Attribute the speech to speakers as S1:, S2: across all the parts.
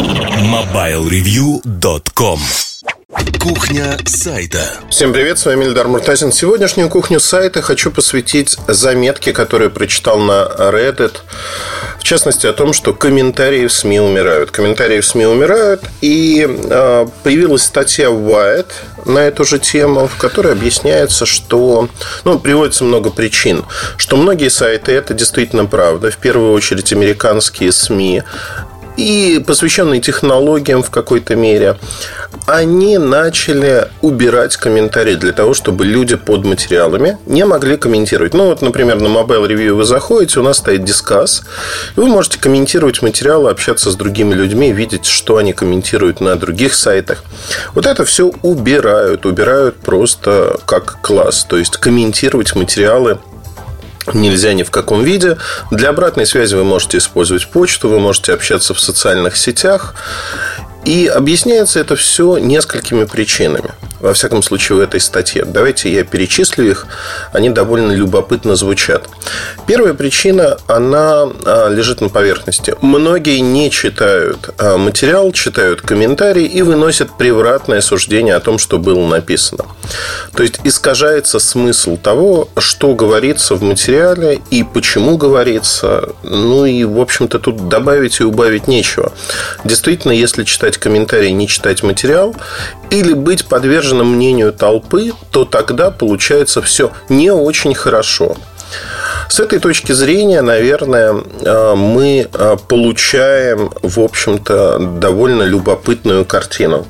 S1: MobileReview.com Кухня сайта.
S2: Всем привет, с вами Ильдар Муртазин. Сегодняшнюю кухню сайта хочу посвятить заметке, которую прочитал на Reddit. В частности, о том, что комментарии в СМИ умирают. Комментарии в СМИ умирают. И э, появилась статья Wired на эту же тему, в которой объясняется, что... Ну, приводится много причин. Что многие сайты, это действительно правда. В первую очередь, американские СМИ и посвященные технологиям в какой-то мере, они начали убирать комментарии для того, чтобы люди под материалами не могли комментировать. Ну, вот, например, на Mobile Review вы заходите, у нас стоит дискас, и вы можете комментировать материалы, общаться с другими людьми, видеть, что они комментируют на других сайтах. Вот это все убирают, убирают просто как класс. То есть комментировать материалы нельзя ни в каком виде. Для обратной связи вы можете использовать почту, вы можете общаться в социальных сетях. И объясняется это все несколькими причинами. Во всяком случае, в этой статье. Давайте я перечислю их. Они довольно любопытно звучат. Первая причина, она а, лежит на поверхности. Многие не читают а, материал, читают комментарии и выносят превратное суждение о том, что было написано. То есть искажается смысл того, что говорится в материале и почему говорится. Ну и, в общем-то, тут добавить и убавить нечего. Действительно, если читать комментарии, не читать материал, или быть подверженным мнению толпы, то тогда получается все не очень хорошо. С этой точки зрения, наверное, э, мы э, получаем, в общем-то, довольно любопытную картину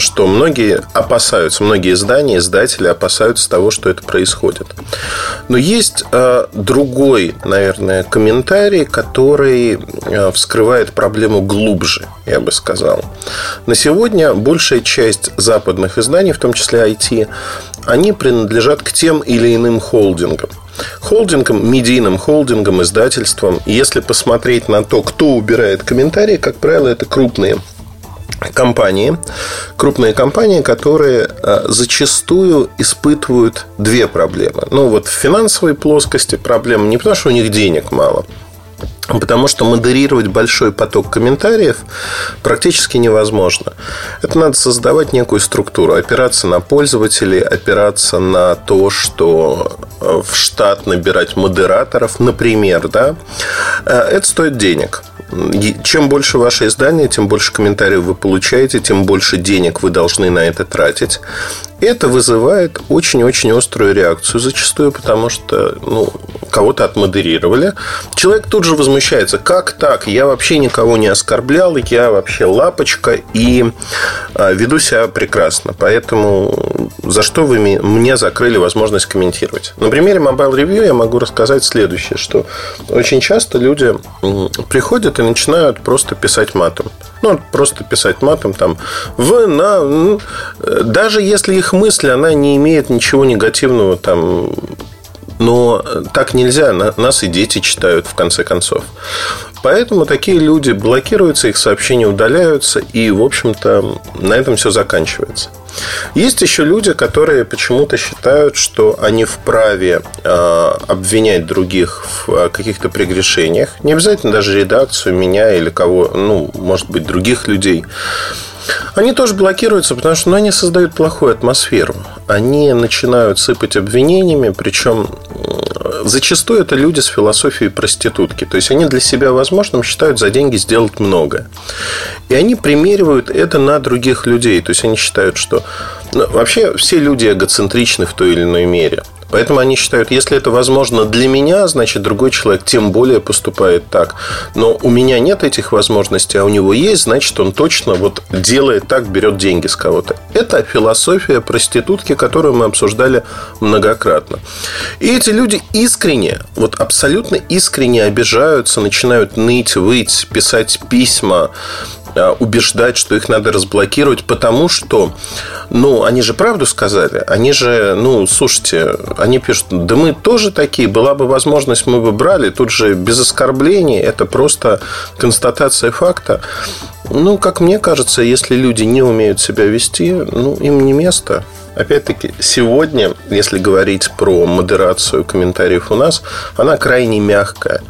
S2: что многие опасаются, многие издания, издатели опасаются того, что это происходит. Но есть э, другой, наверное, комментарий, который э, вскрывает проблему глубже, я бы сказал. На сегодня большая часть западных изданий, в том числе IT, они принадлежат к тем или иным холдингам. Холдингам, медийным холдингам, издательствам. Если посмотреть на то, кто убирает комментарии, как правило, это крупные компании, крупные компании, которые э, зачастую испытывают две проблемы. Ну, вот в финансовой плоскости проблема не потому, что у них денег мало, Потому что модерировать большой поток комментариев практически невозможно. Это надо создавать некую структуру, опираться на пользователей, опираться на то, что э, в штат набирать модераторов, например, да, э, это стоит денег. Чем больше ваше издание, тем больше комментариев вы получаете, тем больше денег вы должны на это тратить. Это вызывает очень-очень острую реакцию зачастую, потому что ну, кого-то отмодерировали. Человек тут же возмущается, как так? Я вообще никого не оскорблял, я вообще лапочка и а, веду себя прекрасно. Поэтому за что вы мне закрыли возможность комментировать? На примере Mobile Review я могу рассказать следующее, что очень часто люди приходят и начинают просто писать матом. Ну, просто писать матом там в, на, даже если их мысль, она не имеет ничего негативного там но так нельзя, нас и дети читают в конце концов. Поэтому такие люди блокируются, их сообщения удаляются, и, в общем-то, на этом все заканчивается. Есть еще люди, которые почему-то считают, что они вправе э, обвинять других в э, каких-то прегрешениях. Не обязательно даже редакцию, меня или кого, ну, может быть, других людей. Они тоже блокируются, потому что ну, они создают плохую атмосферу. Они начинают сыпать обвинениями, причем зачастую это люди с философией проститутки. То есть они для себя возможным считают за деньги сделать много. И они примеривают это на других людей. То есть они считают, что ну, вообще все люди эгоцентричны в той или иной мере. Поэтому они считают, если это возможно для меня, значит, другой человек тем более поступает так. Но у меня нет этих возможностей, а у него есть, значит, он точно вот делает так, берет деньги с кого-то. Это философия проститутки, которую мы обсуждали многократно. И эти люди искренне, вот абсолютно искренне обижаются, начинают ныть, выть, писать письма, убеждать, что их надо разблокировать, потому что, ну, они же правду сказали. Они же, ну, слушайте, они пишут, да мы тоже такие, была бы возможность, мы бы брали. Тут же без оскорблений, это просто констатация факта. Ну, как мне кажется, если люди не умеют себя вести, ну, им не место. Опять-таки, сегодня, если говорить про модерацию комментариев у нас, она крайне мягкая.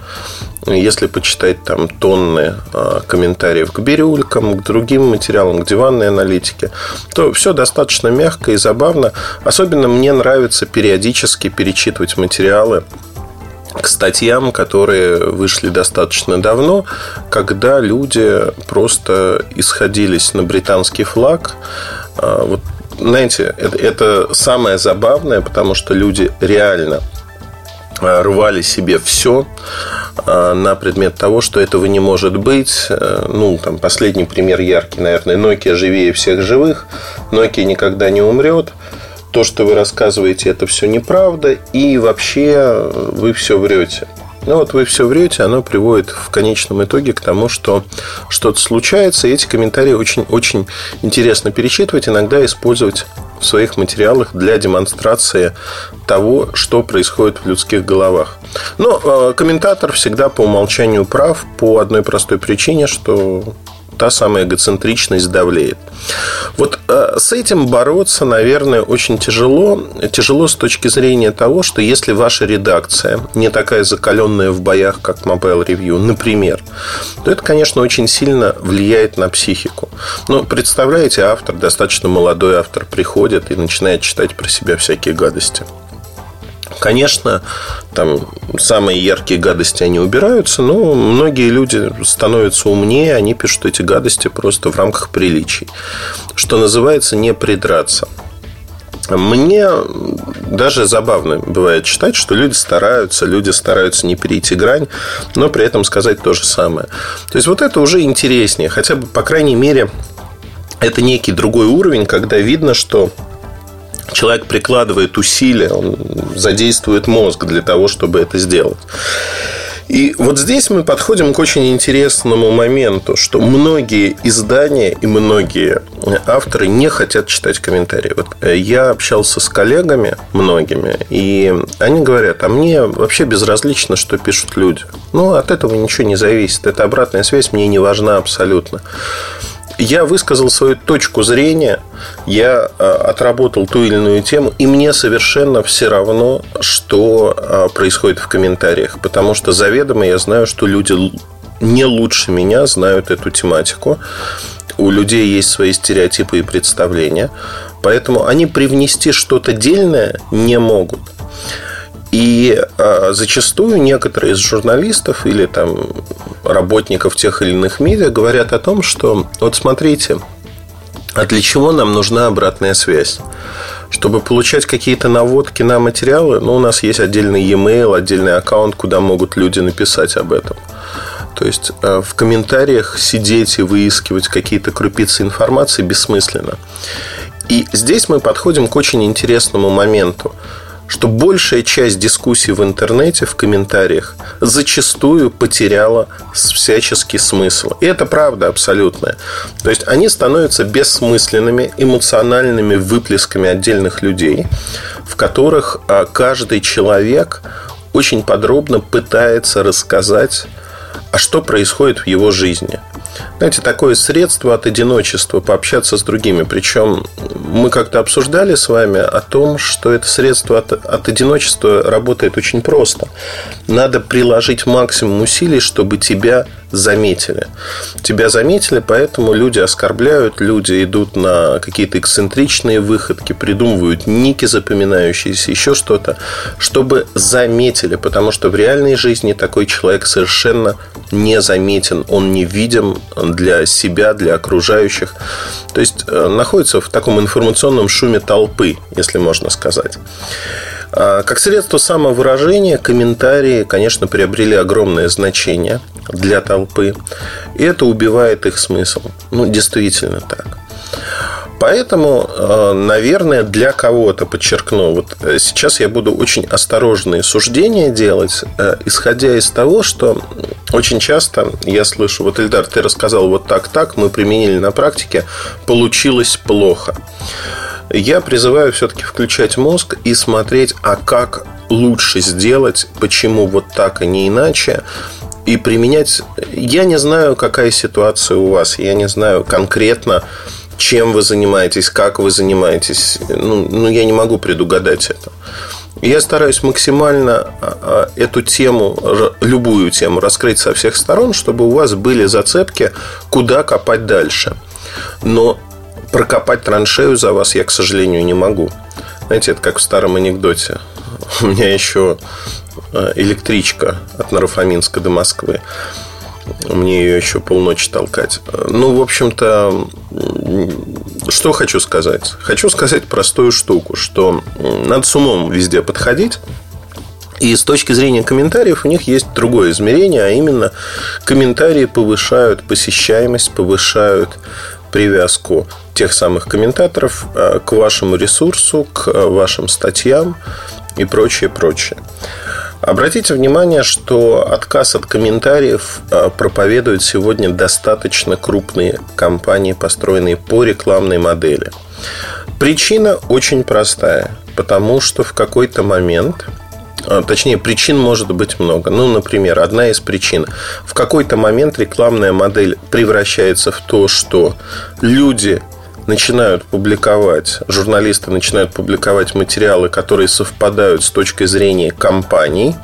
S2: Если почитать там тонны а, комментариев к бирюлькам, к другим материалам, к диванной аналитике, то все достаточно мягко и забавно. Особенно мне нравится периодически перечитывать материалы к статьям, которые вышли достаточно давно, когда люди просто исходились на британский флаг. А, вот, знаете, это, это самое забавное, потому что люди реально а, рвали себе все а, на предмет того, что этого не может быть. Э, ну, там, последний пример яркий, наверное, Nokia живее всех живых, Nokia никогда не умрет то, что вы рассказываете, это все неправда, и вообще вы все врете. Ну вот вы все врете, оно приводит в конечном итоге к тому, что что-то случается, и эти комментарии очень-очень интересно перечитывать, иногда использовать в своих материалах для демонстрации того, что происходит в людских головах. Но э, комментатор всегда по умолчанию прав по одной простой причине, что та самая эгоцентричность давлеет. Вот э, с этим бороться, наверное, очень тяжело. Тяжело с точки зрения того, что если ваша редакция не такая закаленная в боях, как Mobile Review, например, то это, конечно, очень сильно влияет на психику. Но представляете, автор, достаточно молодой автор, приходит и начинает читать про себя всякие гадости. Конечно, там самые яркие гадости они убираются, но многие люди становятся умнее, они пишут эти гадости просто в рамках приличий. Что называется, не придраться. Мне даже забавно бывает читать, что люди стараются, люди стараются не перейти грань, но при этом сказать то же самое. То есть вот это уже интереснее. Хотя бы, по крайней мере, это некий другой уровень, когда видно, что человек прикладывает усилия, он задействует мозг для того, чтобы это сделать. И вот здесь мы подходим к очень интересному моменту, что многие издания и многие авторы не хотят читать комментарии. Вот э, я общался с коллегами многими, и они говорят, а мне вообще безразлично, что пишут люди. Ну, от этого ничего не зависит. Эта обратная связь мне не важна абсолютно я высказал свою точку зрения, я а, отработал ту или иную тему, и мне совершенно все равно, что а, происходит в комментариях, потому что заведомо я знаю, что люди не лучше меня знают эту тематику. У людей есть свои стереотипы и представления, поэтому они привнести что-то дельное не могут. И э, зачастую некоторые из журналистов или там работников тех или иных медиа говорят о том, что вот смотрите, а для чего нам нужна обратная связь? Чтобы получать какие-то наводки на материалы, ну, у нас есть отдельный e-mail, отдельный аккаунт, куда могут люди написать об этом. То есть э, в комментариях сидеть и выискивать какие-то крупицы информации бессмысленно. И здесь мы подходим к очень интересному моменту что большая часть дискуссий в интернете, в комментариях, зачастую потеряла всяческий смысл. И это правда абсолютная. То есть они становятся бессмысленными эмоциональными выплесками отдельных людей, в которых а, каждый человек очень подробно пытается рассказать, а что происходит в его жизни – знаете, такое средство от одиночества пообщаться с другими. Причем мы как-то обсуждали с вами о том, что это средство от, от одиночества работает очень просто. Надо приложить максимум усилий, чтобы тебя заметили. Тебя заметили, поэтому люди оскорбляют, люди идут на какие-то эксцентричные выходки, придумывают ники запоминающиеся, еще что-то, чтобы заметили, потому что в реальной жизни такой человек совершенно не заметен, он не видим для себя, для окружающих. То есть э, находится в таком информационном шуме толпы, если можно сказать. А, как средство самовыражения комментарии, конечно, приобрели огромное значение для толпы. И это убивает их смысл. Ну, действительно так. Поэтому, а, наверное, для кого-то, подчеркну, вот э, сейчас я буду очень осторожные суждения делать, э, исходя из того, что очень часто я слышу, вот, Эльдар, ты рассказал вот так-так, мы применили на практике, получилось плохо я призываю все-таки включать мозг и смотреть, а как лучше сделать, почему вот так, а не иначе. и применять... Я не знаю, какая ситуация у вас. Я не знаю конкретно, чем вы занимаетесь, как вы занимаетесь. Ну, ну я не могу предугадать это. Я стараюсь максимально а, а, эту тему, любую тему раскрыть со всех сторон, чтобы у вас были зацепки, куда копать дальше. Но прокопать траншею за вас я, к сожалению, не могу. Знаете, это как в старом анекдоте. У меня еще а, электричка от Нарафаминска до Москвы. Мне ее еще полночи толкать. Ну, в общем-то, что хочу сказать? Хочу сказать простую штуку, что надо с умом везде подходить. И с точки зрения комментариев у них есть другое измерение, а именно комментарии повышают посещаемость, повышают привязку тех самых комментаторов а, к вашему ресурсу, к вашим статьям и прочее, прочее. Обратите внимание, что отказ от комментариев а, проповедуют сегодня достаточно крупные компании, построенные по рекламной модели. Причина очень простая, потому что в какой-то момент Точнее, причин может быть много. Ну, например, одна из причин. В какой-то момент рекламная модель превращается в то, что люди начинают публиковать, журналисты начинают публиковать материалы, которые совпадают с точки зрения компаний.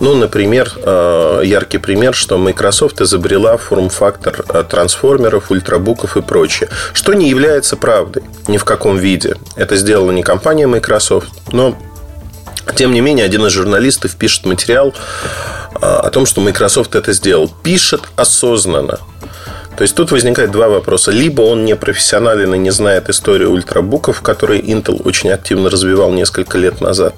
S2: Ну, например, э, яркий пример, что Microsoft изобрела форм-фактор э, трансформеров, ультрабуков и прочее, что не является правдой ни в каком виде. Это сделала не компания Microsoft, но тем не менее, один из журналистов пишет материал э, о том, что Microsoft это сделал. Пишет осознанно. То есть тут возникает два вопроса. Либо он не профессионален и не знает историю ультрабуков, которые Intel очень активно развивал несколько лет назад.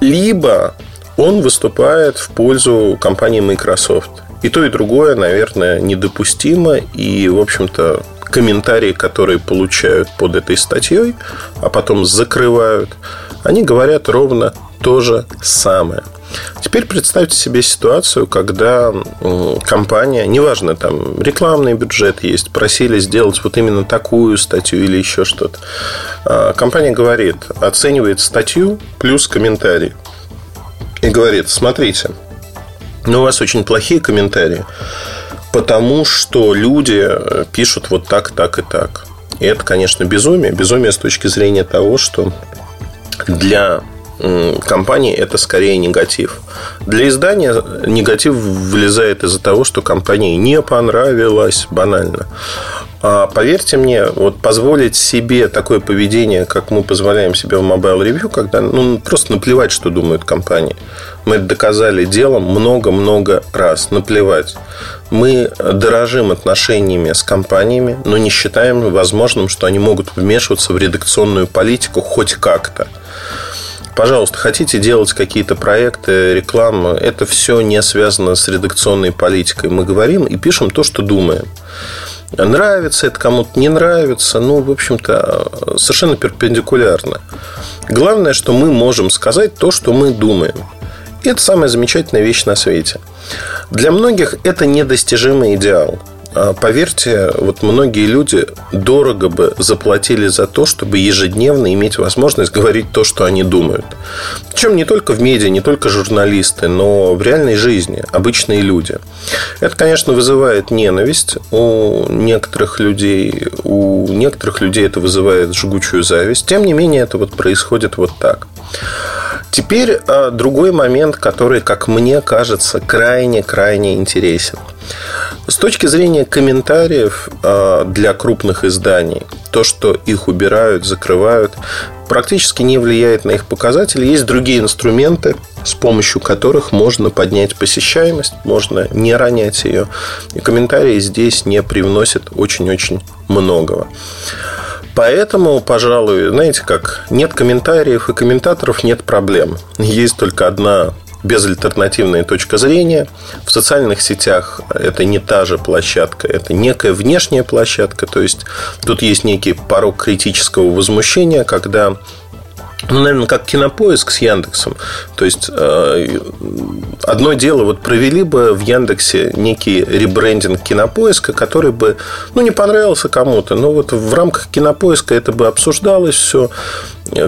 S2: Либо он выступает в пользу компании Microsoft. И то, и другое, наверное, недопустимо. И, в общем-то, комментарии, которые получают под этой статьей, а потом закрывают, они говорят ровно то же самое – Теперь представьте себе ситуацию, когда компания, неважно, там рекламный бюджет есть, просили сделать вот именно такую статью или еще что-то. А, компания говорит, оценивает статью плюс комментарий. И говорит, смотрите, ну, у вас очень плохие комментарии, потому что люди э, пишут вот так, так и так. И это, конечно, безумие. Безумие с точки зрения того, что для компании это скорее негатив. Для издания негатив влезает из-за того, что компании не понравилось банально. А поверьте мне, вот позволить себе такое поведение, как мы позволяем себе в Mobile Review, когда ну, просто наплевать, что думают компании. Мы это доказали делом много-много раз. Наплевать. Мы дорожим отношениями с компаниями, но не считаем возможным, что они могут вмешиваться в редакционную политику хоть как-то. Пожалуйста, хотите делать какие-то проекты, рекламу, это все не связано с редакционной политикой. Мы говорим и пишем то, что думаем. Нравится это кому-то, не нравится. Ну, в общем-то, совершенно перпендикулярно. Главное, что мы можем сказать то, что мы думаем. И это самая замечательная вещь на свете. Для многих это недостижимый идеал. А, поверьте, вот многие люди дорого бы заплатили за то, чтобы ежедневно иметь возможность говорить то, что они думают. Причем не только в медиа, не только журналисты, но в реальной жизни, обычные люди. Это, конечно, вызывает ненависть у некоторых людей, у некоторых людей это вызывает жгучую зависть. Тем не менее, это вот происходит вот так. Теперь а, другой момент, который, как мне кажется, крайне-крайне интересен. С точки зрения комментариев а, для крупных изданий, то, что их убирают, закрывают, практически не влияет на их показатели. Есть другие инструменты, с помощью которых можно поднять посещаемость, можно не ронять ее. И комментарии здесь не привносят очень-очень многого. Поэтому, пожалуй, знаете как, нет комментариев и комментаторов, нет проблем. Есть только одна безальтернативная точка зрения. В социальных сетях это не та же площадка, это некая внешняя площадка. То есть тут есть некий порог критического возмущения, когда ну, наверное, как кинопоиск с Яндексом. То есть, э, одно дело, вот провели бы в Яндексе некий ребрендинг кинопоиска, который бы, ну, не понравился кому-то, но вот в рамках кинопоиска это бы обсуждалось все.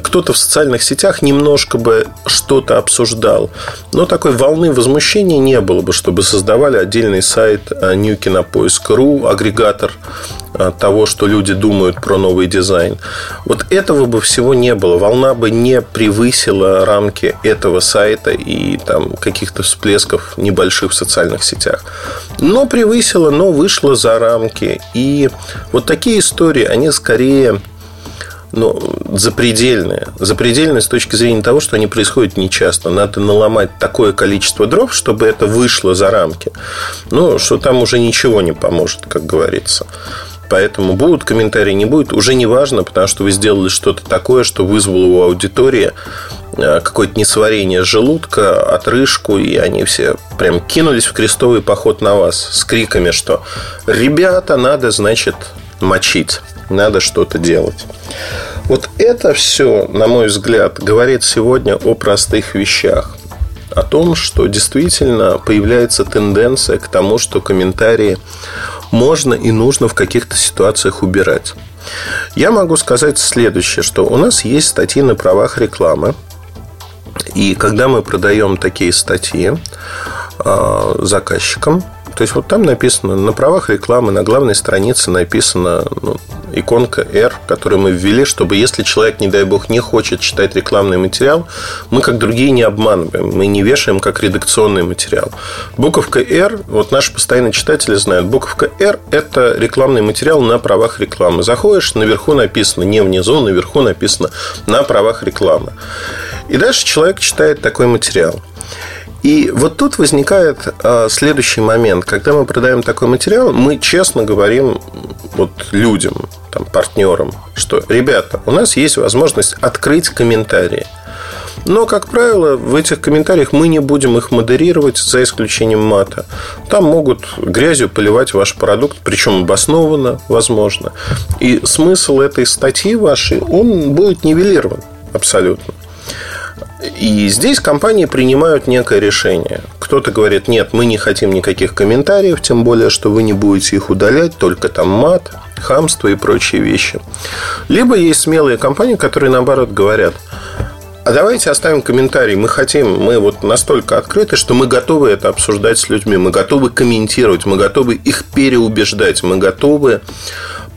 S2: Кто-то в социальных сетях немножко бы что-то обсуждал. Но такой волны возмущения не было бы, чтобы создавали отдельный сайт New Кинопоиск.ру, агрегатор того, что люди думают про новый дизайн. Вот этого бы всего не было. Волна бы не превысила рамки этого сайта и там каких-то всплесков небольших в социальных сетях. Но превысила, но вышла за рамки. И вот такие истории, они скорее ну, запредельные. Запредельные с точки зрения того, что они происходят нечасто. Надо наломать такое количество дров, чтобы это вышло за рамки. Ну, что там уже ничего не поможет, как говорится. Поэтому будут комментарии, не будет, уже не важно, потому что вы сделали что-то такое, что вызвало у аудитории э, какое-то несварение желудка, отрыжку, и они все прям кинулись в крестовый поход на вас с криками, что «Ребята, надо, значит, мочить, надо что-то делать». Вот это все, на мой взгляд, говорит сегодня о простых вещах. О том, что действительно появляется тенденция к тому, что комментарии можно и нужно в каких-то ситуациях убирать. Я могу сказать следующее, что у нас есть статьи на правах рекламы. И когда мы продаем такие статьи э, заказчикам, то есть вот там написано на правах рекламы, на главной странице написано ну, иконка R, которую мы ввели, чтобы если человек, не дай бог, не хочет читать рекламный материал, мы как другие не обманываем, мы не вешаем как редакционный материал. Буковка R, вот наши постоянные читатели знают, буковка R – это рекламный материал на правах рекламы. Заходишь, наверху написано, не внизу, наверху написано на правах рекламы. И дальше человек читает такой материал. И вот тут возникает э, следующий момент. Когда мы продаем такой материал, мы честно говорим вот людям, там, партнерам, что, ребята, у нас есть возможность открыть комментарии. Но, как правило, в этих комментариях мы не будем их модерировать, за исключением мата. Там могут грязью поливать ваш продукт, причем обоснованно, возможно. И смысл этой статьи вашей, он будет нивелирован абсолютно. И здесь компании принимают некое решение. Кто-то говорит, нет, мы не хотим никаких комментариев, тем более, что вы не будете их удалять, только там мат, хамство и прочие вещи. Либо есть смелые компании, которые наоборот говорят, а давайте оставим комментарий. Мы хотим, мы вот настолько открыты, что мы готовы это обсуждать с людьми, мы готовы комментировать, мы готовы их переубеждать, мы готовы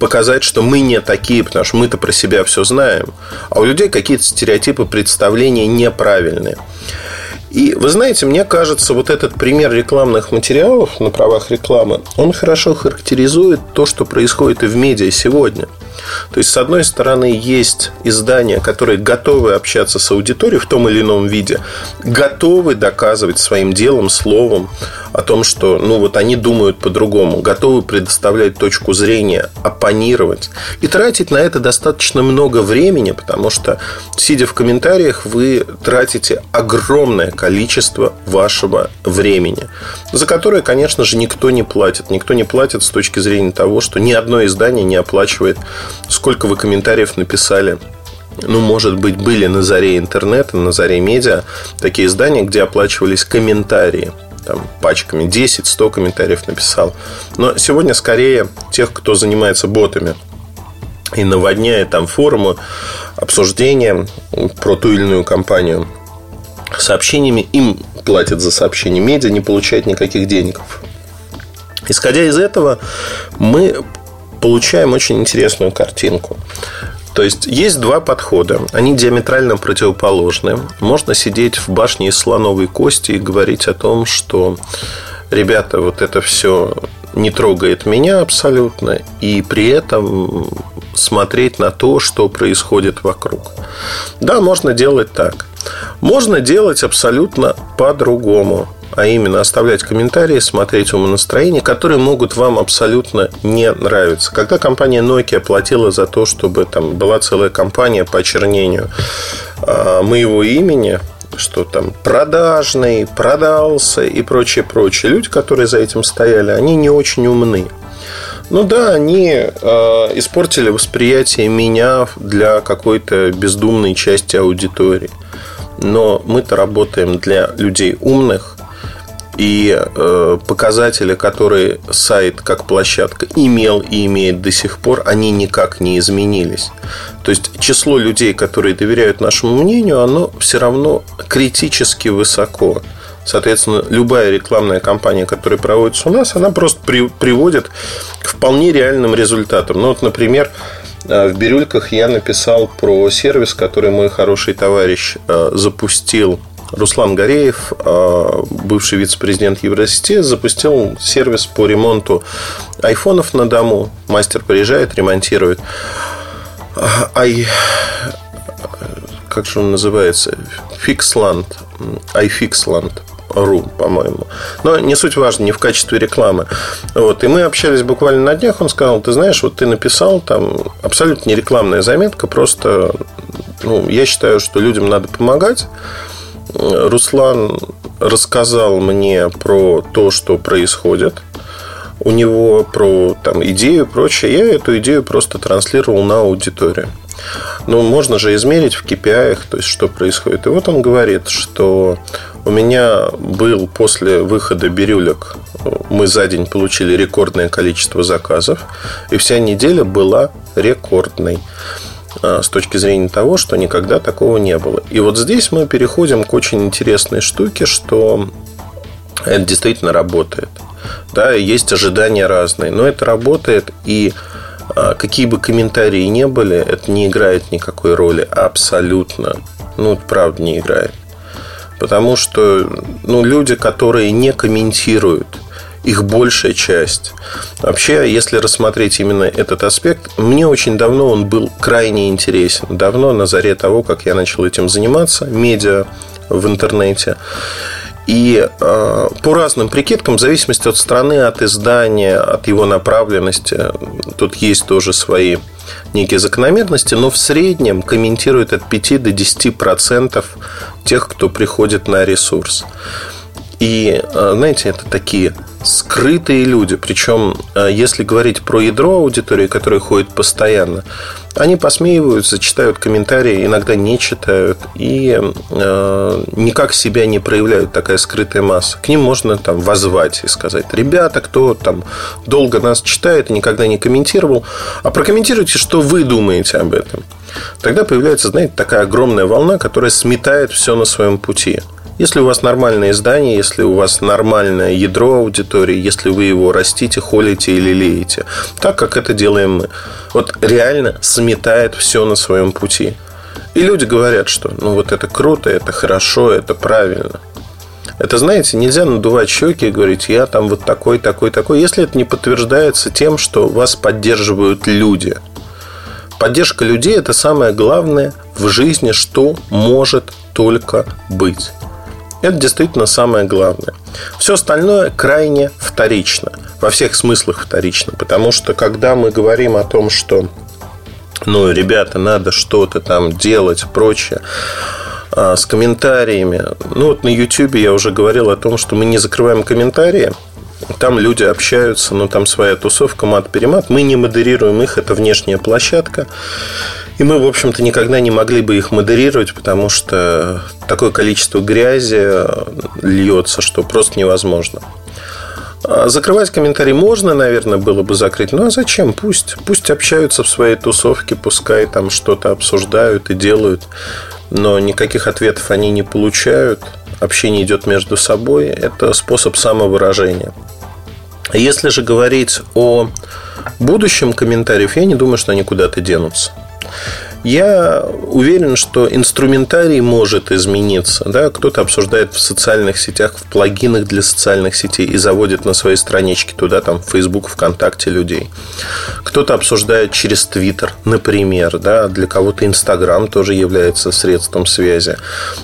S2: показать, что мы не такие, потому что мы-то про себя все знаем, а у людей какие-то стереотипы, представления неправильные. И вы знаете, мне кажется, вот этот пример рекламных материалов на правах рекламы, он хорошо характеризует то, что происходит и в медиа сегодня. То есть, с одной стороны, есть издания, которые готовы общаться с аудиторией в том или ином виде, готовы доказывать своим делом, словом о том, что ну вот они думают по-другому, готовы предоставлять точку зрения, оппонировать и тратить на это достаточно много времени, потому что, сидя в комментариях, вы тратите огромное количество вашего времени, за которое, конечно же, никто не платит. Никто не платит с точки зрения того, что ни одно издание не оплачивает, сколько вы комментариев написали ну, может быть, были на заре интернета, на заре медиа такие издания, где оплачивались комментарии там, пачками 10-100 комментариев написал. Но сегодня скорее тех, кто занимается ботами и наводняет там форумы, обсуждения про ту или иную компанию сообщениями, им платят за сообщения. Медиа не получает никаких денег. Исходя из этого, мы получаем очень интересную картинку. То есть есть два подхода. Они диаметрально противоположны. Можно сидеть в башне из слоновой кости и говорить о том, что ребята, вот это все не трогает меня абсолютно, и при этом смотреть на то, что происходит вокруг. Да, можно делать так. Можно делать абсолютно по-другому а именно оставлять комментарии, смотреть умонастроения, которые могут вам абсолютно не нравиться. Когда компания Nokia платила за то, чтобы там была целая компания по очернению а, моего имени, что там продажный, продался и прочее, прочее. Люди, которые за этим стояли, они не очень умны. Ну да, они э, испортили восприятие меня для какой-то бездумной части аудитории. Но мы-то работаем для людей умных, И э, показатели, которые сайт как площадка имел и имеет до сих пор, они никак не изменились. То есть число людей, которые доверяют нашему мнению, оно все равно критически высоко. Соответственно, любая рекламная кампания, которая проводится у нас, она просто при, приводит к вполне реальным результатам. Ну, вот, например, э, в Бирюльках я написал про сервис, который мой хороший товарищ э, запустил Руслан Гореев, а, бывший вице-президент Евросети, запустил сервис по ремонту айфонов на дому. Мастер приезжает, ремонтирует. Ай, как же он называется? Fixland. iFixland. Ру, по-моему. Но не суть важно, не в качестве рекламы. Вот. И мы общались буквально на днях. Он сказал, ты знаешь, вот ты написал там абсолютно не рекламная заметка, просто ну, я считаю, что людям надо помогать. Руслан рассказал мне про то, что происходит у него, про там, идею и прочее. Я эту идею просто транслировал на аудиторию. Ну, можно же измерить в KPI, то есть, что происходит. И вот он говорит, что у меня был после выхода бирюлек, мы за день получили рекордное количество заказов, и вся неделя была рекордной. А, с точки зрения того, что никогда такого не было. И вот здесь мы переходим к очень интересной штуке, что это действительно работает. Да, есть ожидания разные, но это работает, и какие бы комментарии ни были, это не играет никакой роли абсолютно. Ну, правда, не играет. Потому что ну, люди, которые не комментируют – их большая часть. Вообще, если рассмотреть именно этот аспект, мне очень давно он был крайне интересен. Давно, на заре того, как я начал этим заниматься, медиа в интернете. И э, по разным прикидкам, в зависимости от страны, от издания, от его направленности, тут есть тоже свои некие закономерности, но в среднем комментирует от 5 до 10 процентов тех, кто приходит на ресурс. И, э, знаете, это такие скрытые люди. Причем, э, если говорить про ядро аудитории, которая ходит постоянно, они посмеиваются, читают комментарии, иногда не читают и э, никак себя не проявляют такая скрытая масса. К ним можно там возвать и сказать, ребята, кто там долго нас читает и никогда не комментировал, а прокомментируйте, что вы думаете об этом. Тогда появляется, знаете, такая огромная волна, которая сметает все на своем пути. Если у вас нормальное издание, если у вас нормальное ядро аудитории, если вы его растите, холите или леете, так как это делаем мы, вот реально сметает все на своем пути. И люди говорят, что ну вот это круто, это хорошо, это правильно. Это, знаете, нельзя надувать щеки и говорить, я там вот такой, такой, такой, если это не подтверждается тем, что вас поддерживают люди. Поддержка людей – это самое главное в жизни, что может только быть. Это действительно самое главное. Все остальное крайне вторично. Во всех смыслах вторично. Потому что когда мы говорим о том, что ну, ребята, надо что-то там делать, прочее, а, с комментариями. Ну, вот на YouTube я уже говорил о том, что мы не закрываем комментарии. Там люди общаются, но там своя тусовка, мат-перемат. Мы не модерируем их, это внешняя площадка. И мы, в общем-то, никогда не могли бы их модерировать, потому что такое количество грязи льется, что просто невозможно. А закрывать комментарии можно, наверное, было бы закрыть. Ну а зачем? Пусть, пусть общаются в своей тусовке, пускай там что-то обсуждают и делают. Но никаких ответов они не получают. Общение идет между собой. Это способ самовыражения. Если же говорить о будущем комментариев, я не думаю, что они куда-то денутся. Я уверен, что инструментарий может измениться. Да? Кто-то обсуждает в социальных сетях, в плагинах для социальных сетей и заводит на своей страничке туда, там, в Facebook, ВКонтакте людей. Кто-то обсуждает через Твиттер, например. Да? Для кого-то Инстаграм тоже является средством связи.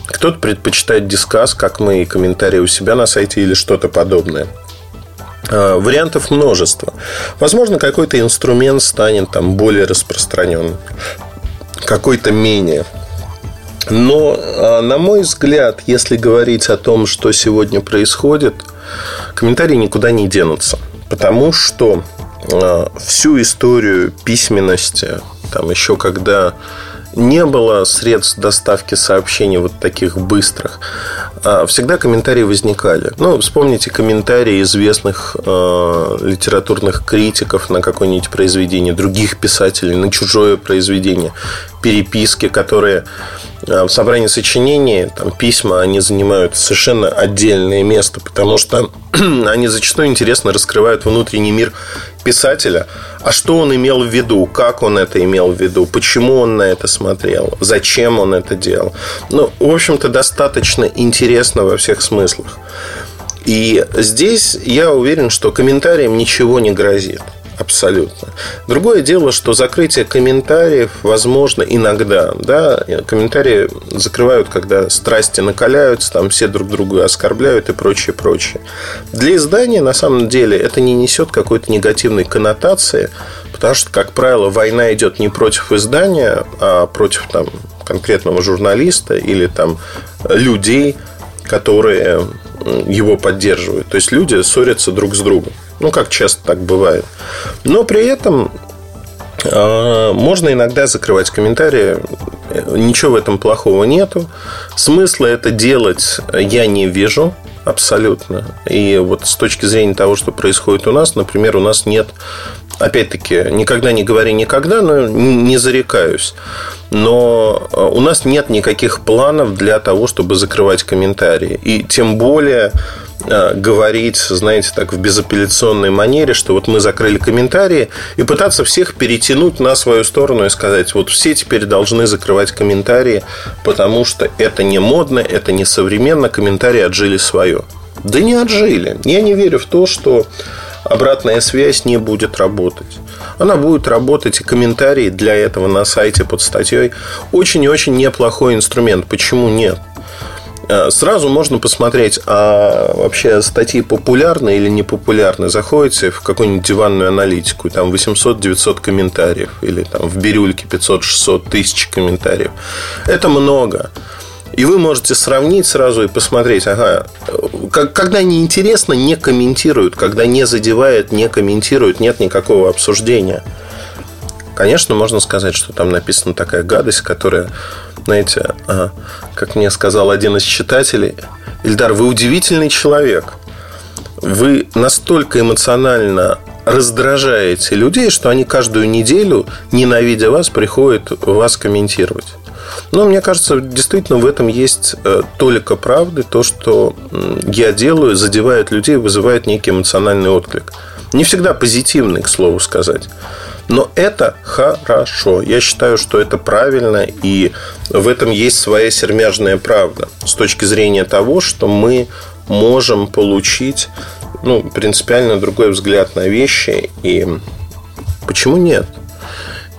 S2: Кто-то предпочитает дискас, как мы, и комментарии у себя на сайте или что-то подобное. А, вариантов множество. Возможно, какой-то инструмент станет там более распространенным, какой-то менее. Но, а, на мой взгляд, если говорить о том, что сегодня происходит, комментарии никуда не денутся. Потому что а, всю историю письменности, там еще когда не было средств доставки сообщений вот таких быстрых, а, всегда комментарии возникали. Ну, вспомните комментарии известных э, литературных критиков на какое-нибудь произведение, других писателей, на чужое произведение, переписки, которые э, в собрании сочинений, там, письма, они занимают совершенно отдельное место, потому что они зачастую интересно раскрывают внутренний мир писателя, а что он имел в виду, как он это имел в виду, почему он на это смотрел, зачем он это делал. Ну, в общем-то, достаточно интересно во всех смыслах. И здесь я уверен, что комментариям ничего не грозит. Абсолютно. Другое дело, что закрытие комментариев возможно иногда. Да? Комментарии закрывают, когда страсти накаляются, там все друг друга оскорбляют и прочее, прочее. Для издания, на самом деле, это не несет какой-то негативной коннотации, потому что, как правило, война идет не против издания, а против там, конкретного журналиста или там людей, которые его поддерживают. То есть люди ссорятся друг с другом. Ну, как часто так бывает. Но при этом а, можно иногда закрывать комментарии. Ничего в этом плохого нету. Смысла это делать я не вижу абсолютно. И вот с точки зрения того, что происходит у нас, например, у нас нет опять-таки, никогда не говори никогда, но не зарекаюсь. Но э, у нас нет никаких планов для того, чтобы закрывать комментарии. И тем более э, говорить, знаете, так в безапелляционной манере, что вот мы закрыли комментарии и пытаться всех перетянуть на свою сторону и сказать, вот все теперь должны закрывать комментарии, потому что это не модно, это не современно, комментарии отжили свое. Да не отжили. Я не верю в то, что обратная связь не будет работать. Она будет работать и комментарии для этого на сайте под статьей. Очень и очень неплохой инструмент. Почему нет? Э, сразу можно посмотреть, а вообще статьи популярны или не популярны. Заходите в какую-нибудь диванную аналитику, там 800-900 комментариев, или там в бирюльке 500-600 тысяч комментариев. Это много. И вы можете сравнить сразу и посмотреть, ага, когда неинтересно, не комментируют, когда не задевает, не комментируют, нет никакого обсуждения. Конечно, можно сказать, что там написана такая гадость, которая, знаете, как мне сказал один из читателей, Ильдар, вы удивительный человек. Вы настолько эмоционально раздражаете людей, что они каждую неделю, ненавидя вас, приходят вас комментировать. Но мне кажется, действительно в этом есть э, толика правды. То, что я делаю, задевает людей, вызывает некий эмоциональный отклик. Не всегда позитивный, к слову сказать. Но это хорошо. Я считаю, что это правильно, и в этом есть своя сермяжная правда. С точки зрения того, что мы можем получить ну, принципиально другой взгляд на вещи. И почему нет?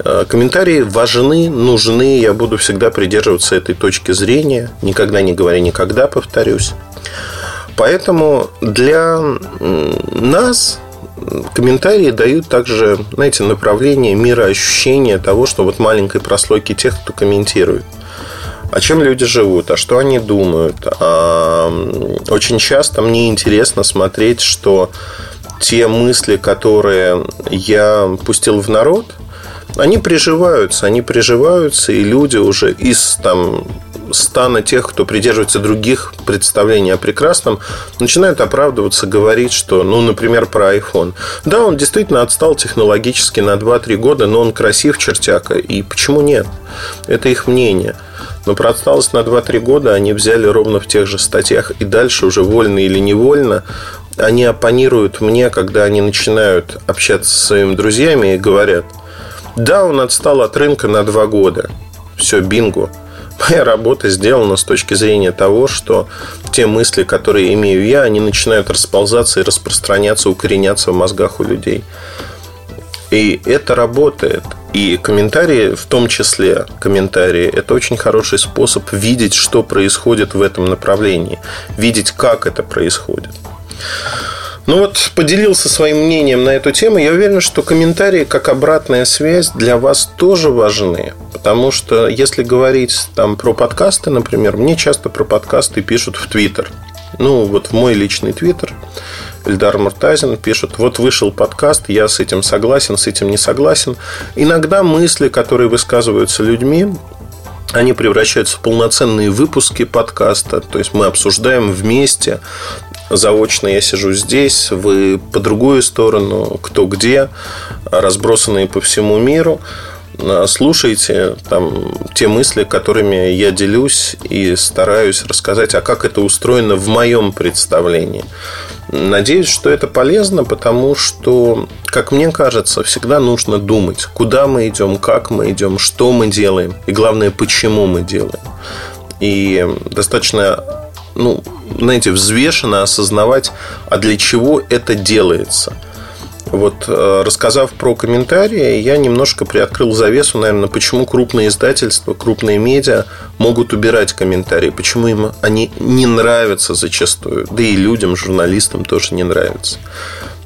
S2: Э, комментарии важны, нужны. Я буду всегда придерживаться этой точки зрения. Никогда не говоря никогда, повторюсь. Поэтому для нас комментарии дают также, знаете, направление мира ощущения того, что вот маленькой прослойки тех, кто комментирует. О чем люди живут, а что они думают. А очень часто мне интересно смотреть, что те мысли, которые я пустил в народ – они приживаются, они приживаются, и люди уже из там стана тех, кто придерживается других представлений о прекрасном, начинают оправдываться, говорить, что, ну, например, про iPhone. Да, он действительно отстал технологически на 2-3 года, но он красив, чертяка. И почему нет? Это их мнение. Но про отсталость на 2-3 года они взяли ровно в тех же статьях. И дальше уже вольно или невольно они оппонируют мне, когда они начинают общаться со своими друзьями и говорят – да, он отстал от рынка на два года. Все, бинго. Моя работа сделана с точки зрения того, что те мысли, которые имею я, они начинают расползаться и распространяться, укореняться в мозгах у людей. И это работает. И комментарии, в том числе комментарии, это очень хороший способ видеть, что происходит в этом направлении, видеть, как это происходит. Ну вот поделился своим мнением на эту тему. Я уверен, что комментарии как обратная связь для вас тоже важны. Потому что если говорить там про подкасты, например, мне часто про подкасты пишут в Твиттер. Ну, вот в мой личный Твиттер Эльдар Муртазин пишет, вот вышел подкаст, я с этим согласен, с этим не согласен. Иногда мысли, которые высказываются людьми, они превращаются в полноценные выпуски подкаста. То есть мы обсуждаем вместе. Заочно я сижу здесь, вы по другую сторону, кто где, разбросанные по всему миру. Слушайте там те мысли, которыми я делюсь и стараюсь рассказать, а как это устроено в моем представлении. Надеюсь, что это полезно, потому что, как мне кажется, всегда нужно думать, куда мы идем, как мы идем, что мы делаем, и главное, почему мы делаем. И достаточно, ну, знаете, взвешенно осознавать, а для чего это делается – вот э, рассказав про комментарии, я немножко приоткрыл завесу, наверное, почему крупные издательства, крупные медиа могут убирать комментарии, почему им они не нравятся зачастую, да и людям, журналистам тоже не нравятся.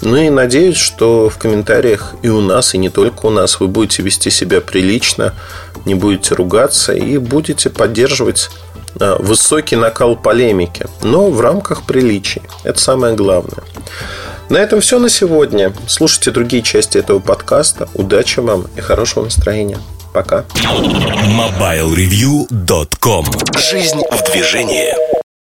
S2: Ну и надеюсь, что в комментариях и у нас, и не только у нас вы будете вести себя прилично, не будете ругаться и будете поддерживать высокий накал полемики, но в рамках приличий. Это самое главное. На этом все на сегодня. Слушайте другие части этого подкаста. Удачи вам и хорошего настроения. Пока.
S1: MobileReview.com Жизнь в движении.